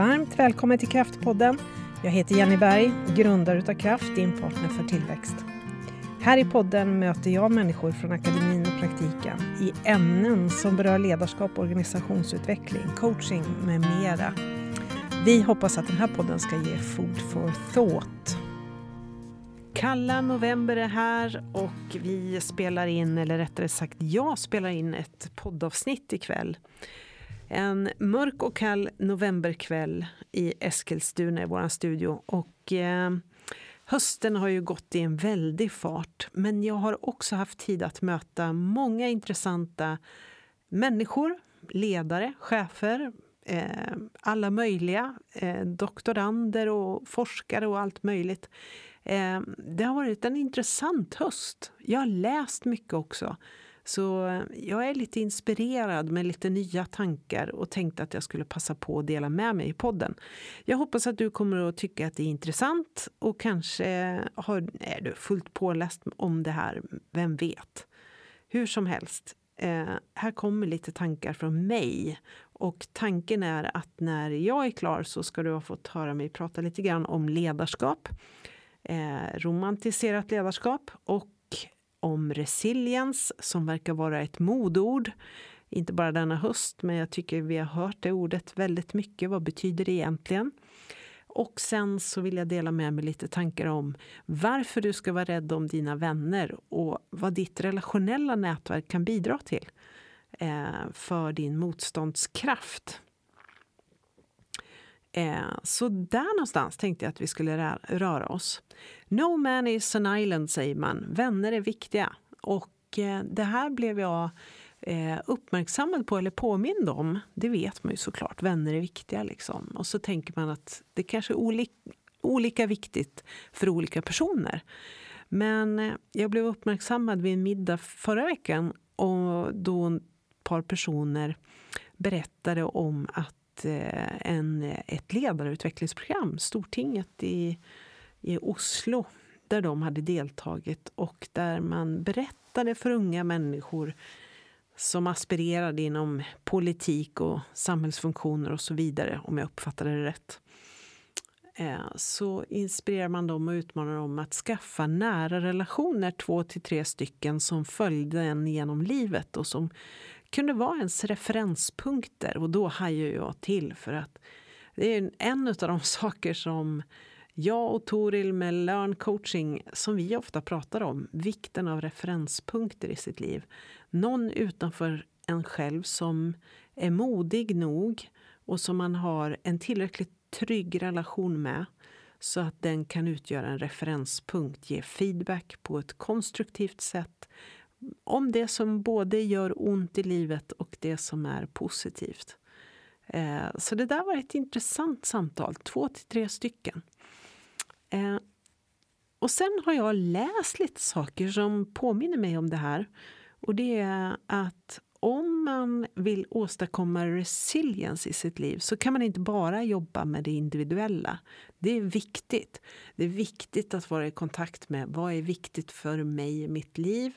Varmt välkommen till Kraftpodden. Jag heter Jenny Berg, grundare utav Kraft, din partner för tillväxt. Här i podden möter jag människor från akademin och praktiken i ämnen som berör ledarskap, organisationsutveckling, coaching med mera. Vi hoppas att den här podden ska ge food for thought. Kalla november är här och vi spelar in, eller rättare sagt jag spelar in ett poddavsnitt ikväll. En mörk och kall novemberkväll i Eskilstuna i vår studio. Och, eh, hösten har ju gått i en väldig fart men jag har också haft tid att möta många intressanta människor, ledare, chefer, eh, alla möjliga, eh, doktorander och forskare och allt möjligt. Eh, det har varit en intressant höst. Jag har läst mycket också. Så jag är lite inspirerad med lite nya tankar och tänkte att jag skulle passa på att dela med mig i podden. Jag hoppas att du kommer att tycka att det är intressant och kanske har, är du fullt påläst om det här, vem vet? Hur som helst, eh, här kommer lite tankar från mig. Och tanken är att när jag är klar så ska du ha fått höra mig prata lite grann om ledarskap. Eh, romantiserat ledarskap och om resiliens som verkar vara ett modord. Inte bara denna höst, men jag tycker vi har hört det ordet väldigt mycket. Vad betyder det egentligen? Och sen så vill jag dela med mig lite tankar om varför du ska vara rädd om dina vänner och vad ditt relationella nätverk kan bidra till eh, för din motståndskraft. Eh, så där någonstans tänkte jag att vi skulle röra oss. No man is an island, säger man. Vänner är viktiga. Och eh, det här blev jag eh, uppmärksammad på, eller påmind om. Det vet man ju såklart. Vänner är viktiga. Liksom. Och så tänker man att det kanske är olika, olika viktigt för olika personer. Men eh, jag blev uppmärksammad vid en middag förra veckan och då ett par personer berättade om att Eh, en, eh, ett ledarutvecklingsprogram, Stortinget i, i Oslo där de hade deltagit och där man berättade för unga människor som aspirerade inom politik och samhällsfunktioner och så vidare, om jag uppfattade det rätt. Eh, så inspirerar man dem och utmanar dem att skaffa nära relationer, två till tre stycken, som följde en genom livet och som kunde vara ens referenspunkter. Och då hajar jag till för att det är en av de saker som jag och Toril med Learn coaching, som vi ofta pratar om, vikten av referenspunkter i sitt liv. Någon utanför en själv som är modig nog och som man har en tillräckligt trygg relation med så att den kan utgöra en referenspunkt, ge feedback på ett konstruktivt sätt om det som både gör ont i livet och det som är positivt. Eh, så det där var ett intressant samtal, två till tre stycken. Eh, och sen har jag läst lite saker som påminner mig om det här. Och det är att om man vill åstadkomma resilience i sitt liv så kan man inte bara jobba med det individuella. Det är viktigt. Det är viktigt att vara i kontakt med vad är viktigt för mig i mitt liv.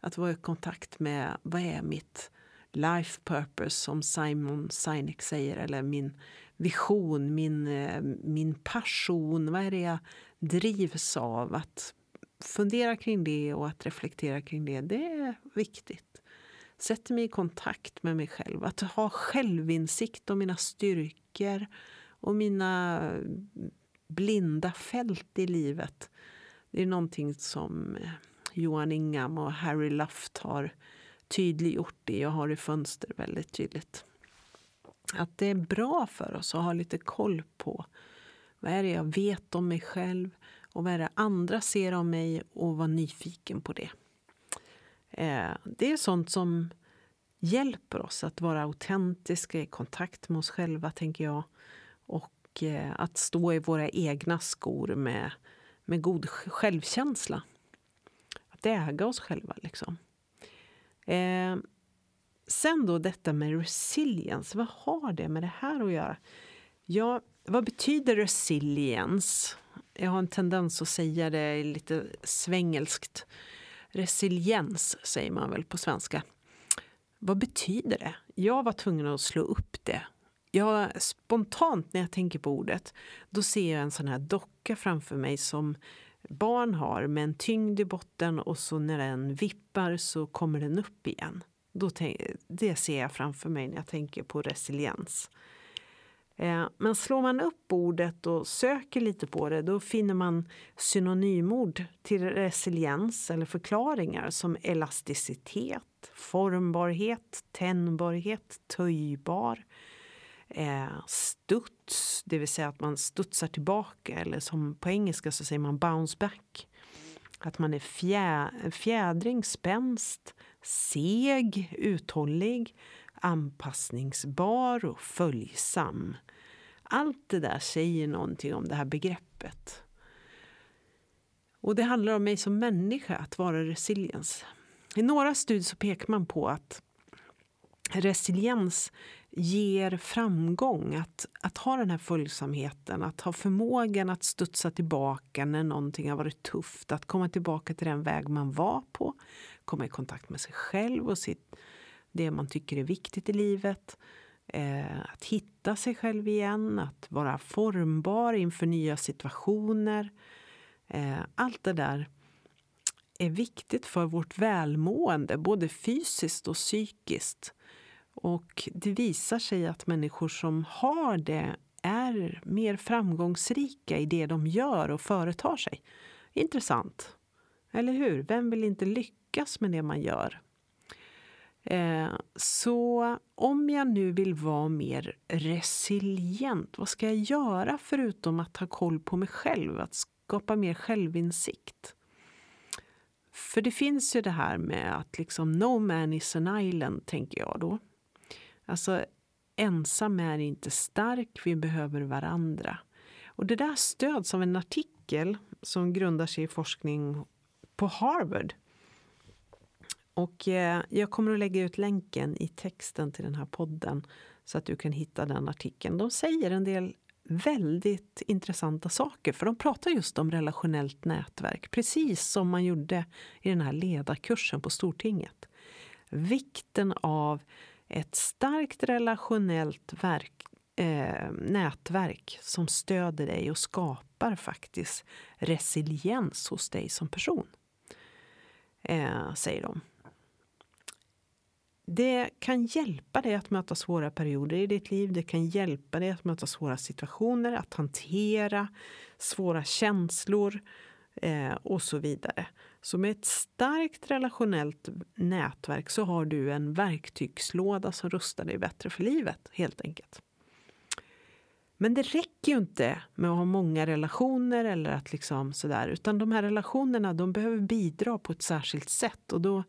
Att vara i kontakt med vad är mitt life purpose som Simon Sinek säger eller min vision, min, eh, min passion. Vad är det jag drivs av? Att fundera kring det och att reflektera kring det, det är viktigt. Sätter mig i kontakt med mig själv. Att ha självinsikt om mina styrkor och mina blinda fält i livet. Det är någonting som eh, Johan Ingham och Harry Luft har tydliggjort det. Jag har i fönster väldigt tydligt. Att det är bra för oss att ha lite koll på vad är det jag vet om mig själv och vad är det andra ser om mig och vara nyfiken på det. Eh, det är sånt som hjälper oss att vara autentiska i kontakt med oss själva, tänker jag. Och eh, att stå i våra egna skor med, med god självkänsla att äga oss själva. Liksom. Eh, sen då detta med resilience. Vad har det med det här att göra? Ja, vad betyder resilience? Jag har en tendens att säga det lite svängelskt. Resiliens säger man väl på svenska. Vad betyder det? Jag var tvungen att slå upp det jag, spontant när jag tänker på ordet, då ser jag en sån här docka framför mig som barn har med en tyngd i botten och så när den vippar så kommer den upp igen. Då, det ser jag framför mig när jag tänker på resiliens. Eh, men slår man upp ordet och söker lite på det då finner man synonymord till resiliens eller förklaringar som elasticitet, formbarhet, tändbarhet, töjbar, eh, studs, det vill säga att man studsar tillbaka eller som på engelska så säger man bounce back. Att man är fjä, fjädring, spänst, seg, uthållig, anpassningsbar och följsam. Allt det där säger någonting om det här begreppet. Och det handlar om mig som människa, att vara resiliens. I några studier så pekar man på att resiliens ger framgång. Att, att ha den här följsamheten, att ha förmågan att studsa tillbaka när någonting har varit tufft. Att komma tillbaka till den väg man var på, komma i kontakt med sig själv och sitt, det man tycker är viktigt i livet. Eh, att hitta sig själv igen, att vara formbar inför nya situationer. Eh, allt det där är viktigt för vårt välmående, både fysiskt och psykiskt. Och det visar sig att människor som har det är mer framgångsrika i det de gör och företar sig. Intressant. Eller hur? Vem vill inte lyckas med det man gör? Eh, så om jag nu vill vara mer resilient, vad ska jag göra förutom att ha koll på mig själv? Att skapa mer självinsikt? För det finns ju det här med att liksom no man is an island, tänker jag då. Alltså, ensam är inte stark, vi behöver varandra. Och det där stöds av en artikel som grundar sig i forskning på Harvard. Och eh, jag kommer att lägga ut länken i texten till den här podden så att du kan hitta den artikeln. De säger en del väldigt intressanta saker för de pratar just om relationellt nätverk precis som man gjorde i den här ledarkursen på Stortinget. Vikten av ett starkt relationellt verk, eh, nätverk som stöder dig och skapar faktiskt resiliens hos dig som person. Eh, säger de. Det kan hjälpa dig att möta svåra perioder i ditt liv. Det kan hjälpa dig att möta svåra situationer, att hantera svåra känslor eh, och så vidare. Så med ett starkt relationellt nätverk så har du en verktygslåda som rustar dig bättre för livet, helt enkelt. Men det räcker ju inte med att ha många relationer eller att liksom sådär, utan de här relationerna de behöver bidra på ett särskilt sätt och då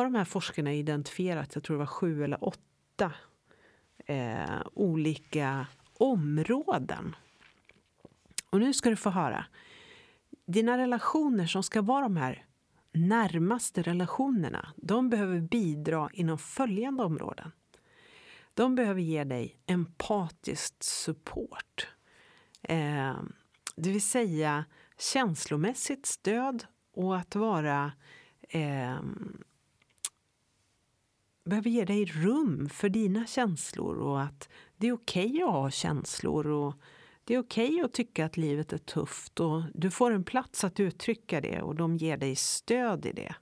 har de här forskarna identifierat, jag tror det var sju eller åtta eh, olika områden. Och nu ska du få höra. Dina relationer som ska vara de här närmaste relationerna, de behöver bidra inom följande områden. De behöver ge dig empatiskt support. Eh, det vill säga känslomässigt stöd och att vara eh, behöver ge dig rum för dina känslor och att det är okej okay att ha känslor och det är okej okay att tycka att livet är tufft och du får en plats att uttrycka det och de ger dig stöd i det.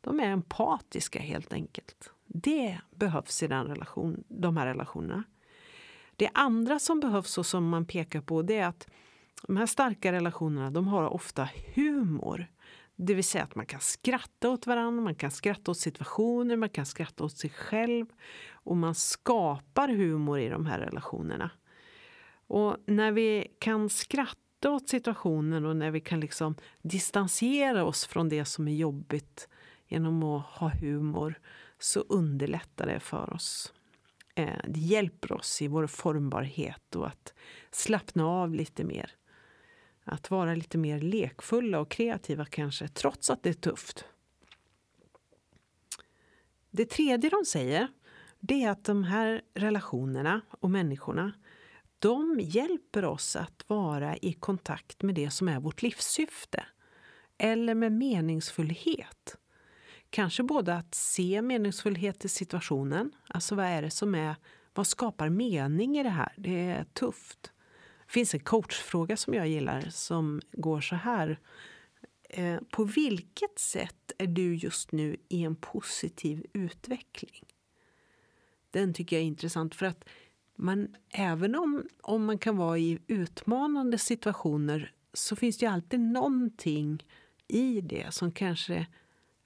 De är empatiska helt enkelt. Det behövs i den relation, de här relationerna. Det andra som behövs och som man pekar på det är att de här starka relationerna de har ofta humor. Det vill säga att man kan skratta åt varandra, man kan skratta åt situationer, man kan skratta åt sig själv. Och man skapar humor i de här relationerna. Och när vi kan skratta åt situationen och när vi kan liksom distansera oss från det som är jobbigt genom att ha humor så underlättar det för oss. Eh, det hjälper oss i vår formbarhet och att slappna av lite mer. Att vara lite mer lekfulla och kreativa kanske, trots att det är tufft. Det tredje de säger det är att de här relationerna och människorna de hjälper oss att vara i kontakt med det som är vårt livssyfte. Eller med meningsfullhet. Kanske både att se meningsfullhet i situationen, alltså vad är det som är vad skapar mening i det här? Det är tufft. Det finns en coachfråga som jag gillar som går så här. Eh, på vilket sätt är du just nu i en positiv utveckling? Den tycker jag är intressant för att man, även om, om man kan vara i utmanande situationer så finns det ju alltid någonting i det som kanske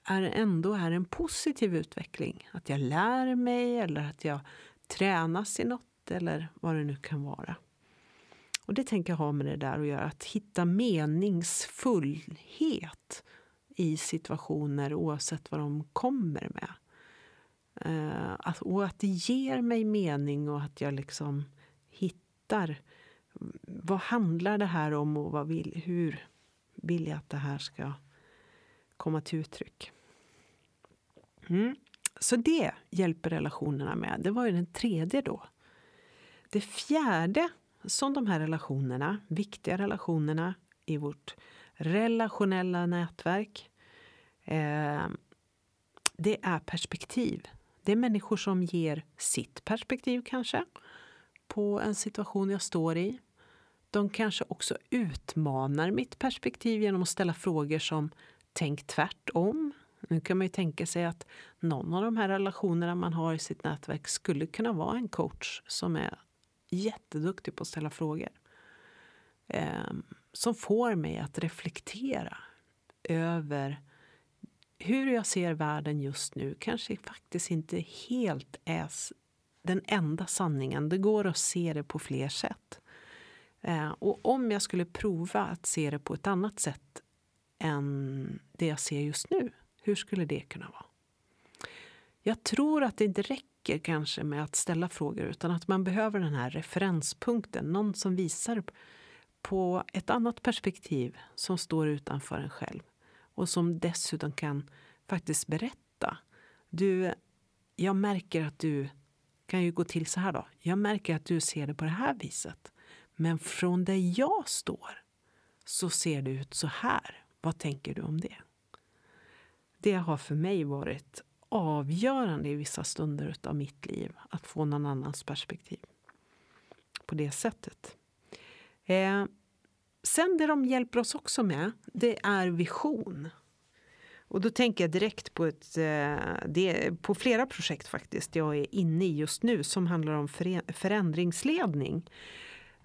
är ändå är en positiv utveckling. Att jag lär mig eller att jag tränas i något eller vad det nu kan vara. Och det tänker jag ha med det där att göra, att hitta meningsfullhet i situationer oavsett vad de kommer med. Eh, att, och att det ger mig mening och att jag liksom hittar vad handlar det här om och vad vill, hur vill jag att det här ska komma till uttryck. Mm. Så det hjälper relationerna med. Det var ju den tredje då. Det fjärde som de här relationerna, viktiga relationerna i vårt relationella nätverk, eh, det är perspektiv. Det är människor som ger sitt perspektiv kanske på en situation jag står i. De kanske också utmanar mitt perspektiv genom att ställa frågor som Tänk tvärtom. Nu kan man ju tänka sig att någon av de här relationerna man har i sitt nätverk skulle kunna vara en coach som är jätteduktig på att ställa frågor. Eh, som får mig att reflektera över hur jag ser världen just nu kanske faktiskt inte helt är den enda sanningen. Det går att se det på fler sätt. Eh, och om jag skulle prova att se det på ett annat sätt än det jag ser just nu, hur skulle det kunna vara? Jag tror att det inte räcker kanske med att ställa frågor utan att man behöver den här referenspunkten, någon som visar på ett annat perspektiv som står utanför en själv och som dessutom kan faktiskt berätta. Du, jag märker att du kan ju gå till så här då. Jag märker att du ser det på det här viset. Men från där jag står så ser det ut så här. Vad tänker du om det? Det har för mig varit avgörande i vissa stunder av mitt liv att få någon annans perspektiv på det sättet. Eh, sen det de hjälper oss också med, det är vision. Och då tänker jag direkt på, ett, eh, det, på flera projekt faktiskt jag är inne i just nu som handlar om förändringsledning.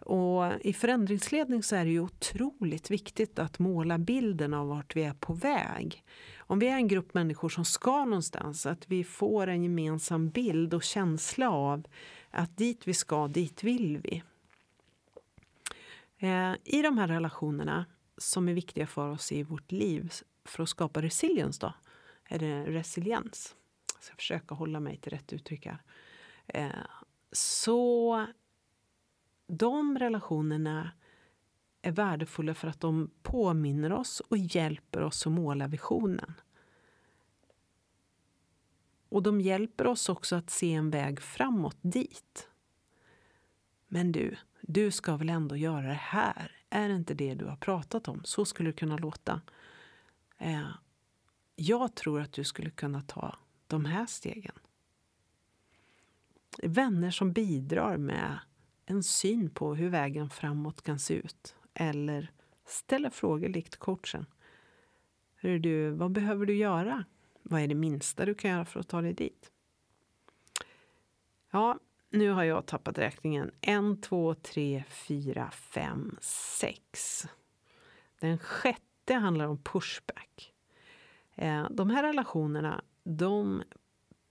Och I förändringsledning så är det ju otroligt viktigt att måla bilden av vart vi är på väg. Om vi är en grupp människor som ska någonstans, att vi får en gemensam bild och känsla av att dit vi ska, dit vill vi. Eh, I de här relationerna som är viktiga för oss i vårt liv för att skapa resiliens då, är det resiliens. Jag ska försöka hålla mig till rätt uttryck här. Eh, så de relationerna är värdefulla för att de påminner oss och hjälper oss att måla visionen. Och de hjälper oss också att se en väg framåt dit. Men du, du ska väl ändå göra det här? Är det inte det du har pratat om? Så skulle det kunna låta. Eh, jag tror att du skulle kunna ta de här stegen. Vänner som bidrar med en syn på hur vägen framåt kan se ut. Eller ställa frågor likt coachen. Hur du, vad behöver du göra? Vad är det minsta du kan göra för att ta dig dit? Ja, nu har jag tappat räkningen. En, två, tre, fyra, fem, sex. Den sjätte handlar om pushback. Eh, de här relationerna, de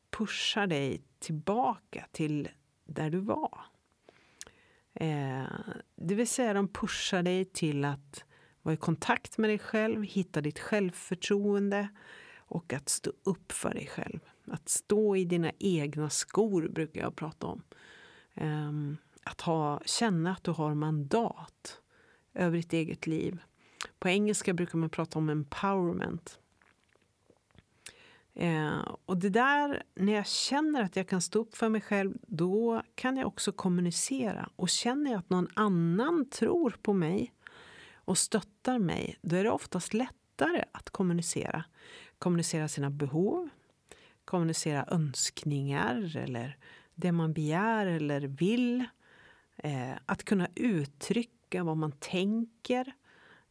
pushar dig tillbaka till där du var. Eh, det vill säga de pushar dig till att vara i kontakt med dig själv, hitta ditt självförtroende och att stå upp för dig själv. Att stå i dina egna skor brukar jag prata om. Eh, att ha, känna att du har mandat över ditt eget liv. På engelska brukar man prata om empowerment. Eh, och det där, när jag känner att jag kan stå upp för mig själv, då kan jag också kommunicera. Och känner jag att någon annan tror på mig och stöttar mig, då är det oftast lättare att kommunicera. Kommunicera sina behov, kommunicera önskningar eller det man begär eller vill. Eh, att kunna uttrycka vad man tänker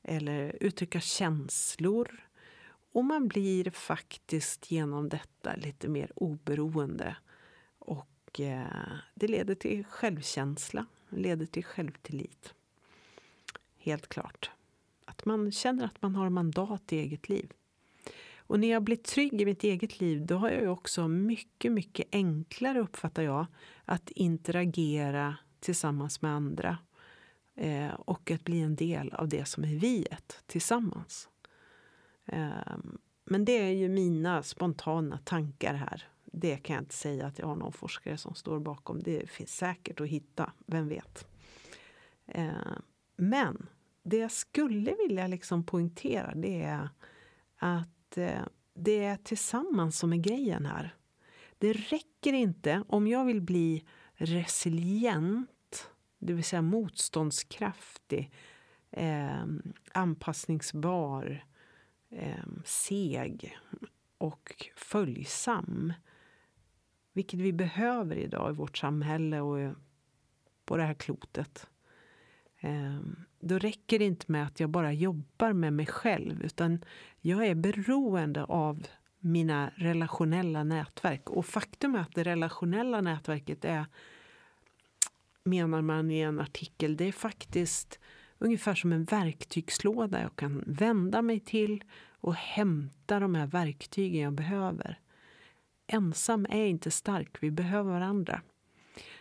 eller uttrycka känslor. Och man blir faktiskt genom detta lite mer oberoende. Och eh, det leder till självkänsla, leder till självtillit. Helt klart. Att man känner att man har mandat i eget liv. Och när jag blir trygg i mitt eget liv då har jag också mycket, mycket enklare, uppfattar jag, att interagera tillsammans med andra eh, och att bli en del av det som är viet tillsammans. Ehm, men det är ju mina spontana tankar här. Det kan jag inte säga att jag har någon forskare som står bakom. Det finns säkert att hitta, vem vet. Ehm, men det jag skulle vilja liksom poängtera det är att eh, det är tillsammans som är grejen här. Det räcker inte, om jag vill bli resilient, det vill säga motståndskraftig, eh, anpassningsbar, eh, seg och följsam. Vilket vi behöver idag i vårt samhälle och på det här klotet. Eh, då räcker det inte med att jag bara jobbar med mig själv utan jag är beroende av mina relationella nätverk. Och faktum är att det relationella nätverket är, menar man i en artikel, det är faktiskt ungefär som en verktygslåda jag kan vända mig till och hämta de här verktygen jag behöver. Ensam är inte stark, vi behöver varandra.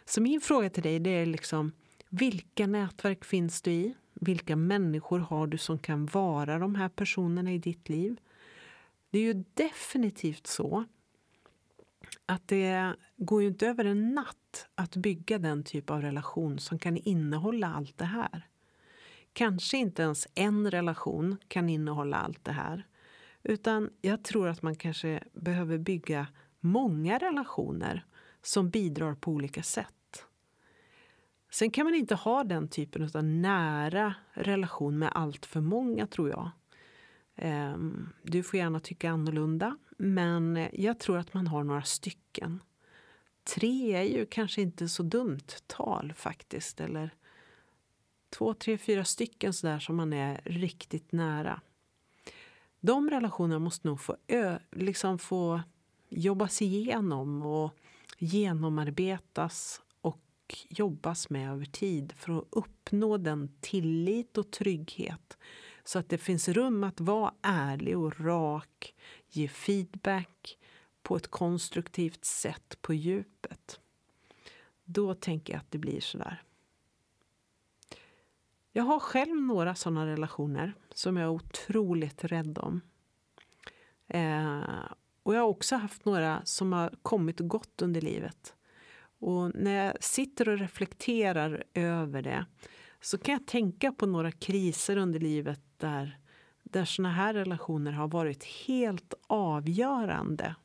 Så min fråga till dig det är liksom, vilka nätverk finns du i? Vilka människor har du som kan vara de här personerna i ditt liv? Det är ju definitivt så att det går ju inte över en natt att bygga den typ av relation som kan innehålla allt det här. Kanske inte ens en relation kan innehålla allt det här. Utan jag tror att man kanske behöver bygga många relationer som bidrar på olika sätt. Sen kan man inte ha den typen av nära relation med allt för många, tror jag. Ehm, du får gärna tycka annorlunda, men jag tror att man har några stycken. Tre är ju kanske inte så dumt tal faktiskt. Eller två, tre, fyra stycken sådär som man är riktigt nära. De relationerna måste nog få, ö, liksom få jobbas igenom och genomarbetas och jobbas med över tid för att uppnå den tillit och trygghet så att det finns rum att vara ärlig och rak, ge feedback på ett konstruktivt sätt på djupet. Då tänker jag att det blir så där. Jag har själv några sådana relationer som jag är otroligt rädd om. Eh, och jag har också haft några som har kommit och gått under livet. Och när jag sitter och reflekterar över det så kan jag tänka på några kriser under livet där, där såna här relationer har varit helt avgörande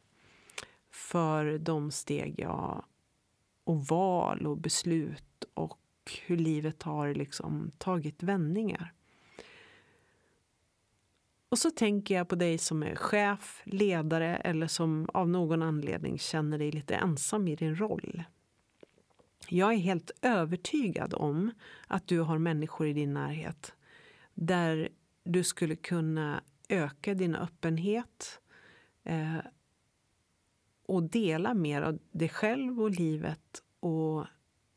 för de steg jag och val och beslut och hur livet har liksom tagit vändningar. Och så tänker jag på dig som är chef, ledare eller som av någon anledning känner dig lite ensam i din roll. Jag är helt övertygad om att du har människor i din närhet där du skulle kunna öka din öppenhet eh, och dela mer av dig själv och livet och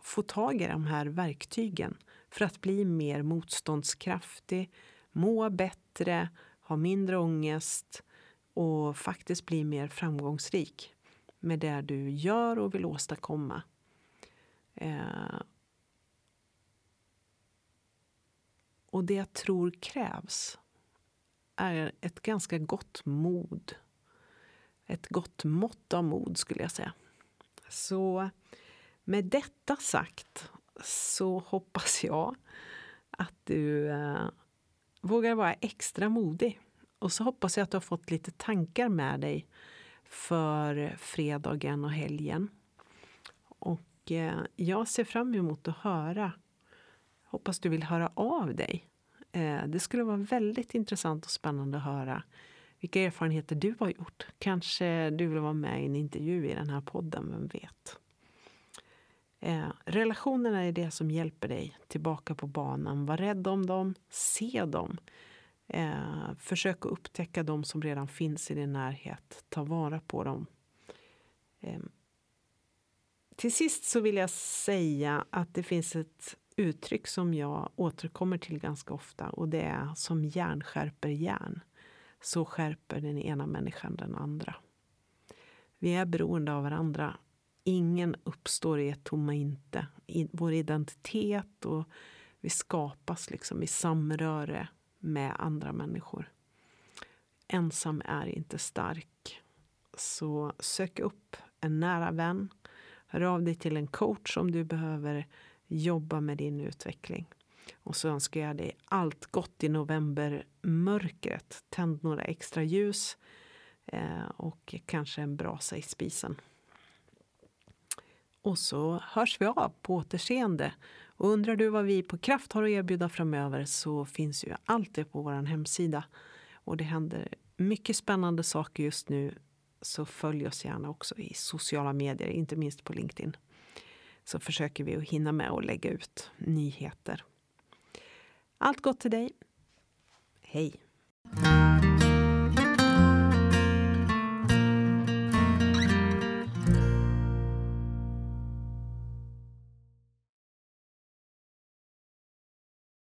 få tag i de här verktygen för att bli mer motståndskraftig, må bättre, ha mindre ångest och faktiskt bli mer framgångsrik med det du gör och vill åstadkomma. Eh, och det jag tror krävs är ett ganska gott mod. Ett gott mått av mod, skulle jag säga. Så med detta sagt så hoppas jag att du eh, vågar vara extra modig. Och så hoppas jag att du har fått lite tankar med dig för fredagen och helgen. Och Eh, jag ser fram emot att höra. Hoppas du vill höra av dig. Eh, det skulle vara väldigt intressant och spännande att höra vilka erfarenheter du har gjort. Kanske du vill vara med i en intervju i den här podden, vem vet? Eh, relationerna är det som hjälper dig tillbaka på banan. Var rädd om dem, se dem. Eh, försök att upptäcka dem som redan finns i din närhet. Ta vara på dem. Eh, till sist så vill jag säga att det finns ett uttryck som jag återkommer till ganska ofta och det är som järn skärper järn. Så skärper den ena människan den andra. Vi är beroende av varandra. Ingen uppstår i ett tomma inte. Vår identitet och vi skapas liksom i samröre med andra människor. Ensam är inte stark. Så sök upp en nära vän. Hör av dig till en coach om du behöver jobba med din utveckling. Och så önskar jag dig allt gott i novembermörkret. Tänd några extra ljus eh, och kanske en brasa i spisen. Och så hörs vi av på återseende. Och undrar du vad vi på Kraft har att erbjuda framöver så finns ju allt det på vår hemsida. Och det händer mycket spännande saker just nu. Så följ oss gärna också i sociala medier, inte minst på LinkedIn. Så försöker vi att hinna med att lägga ut nyheter. Allt gott till dig. Hej!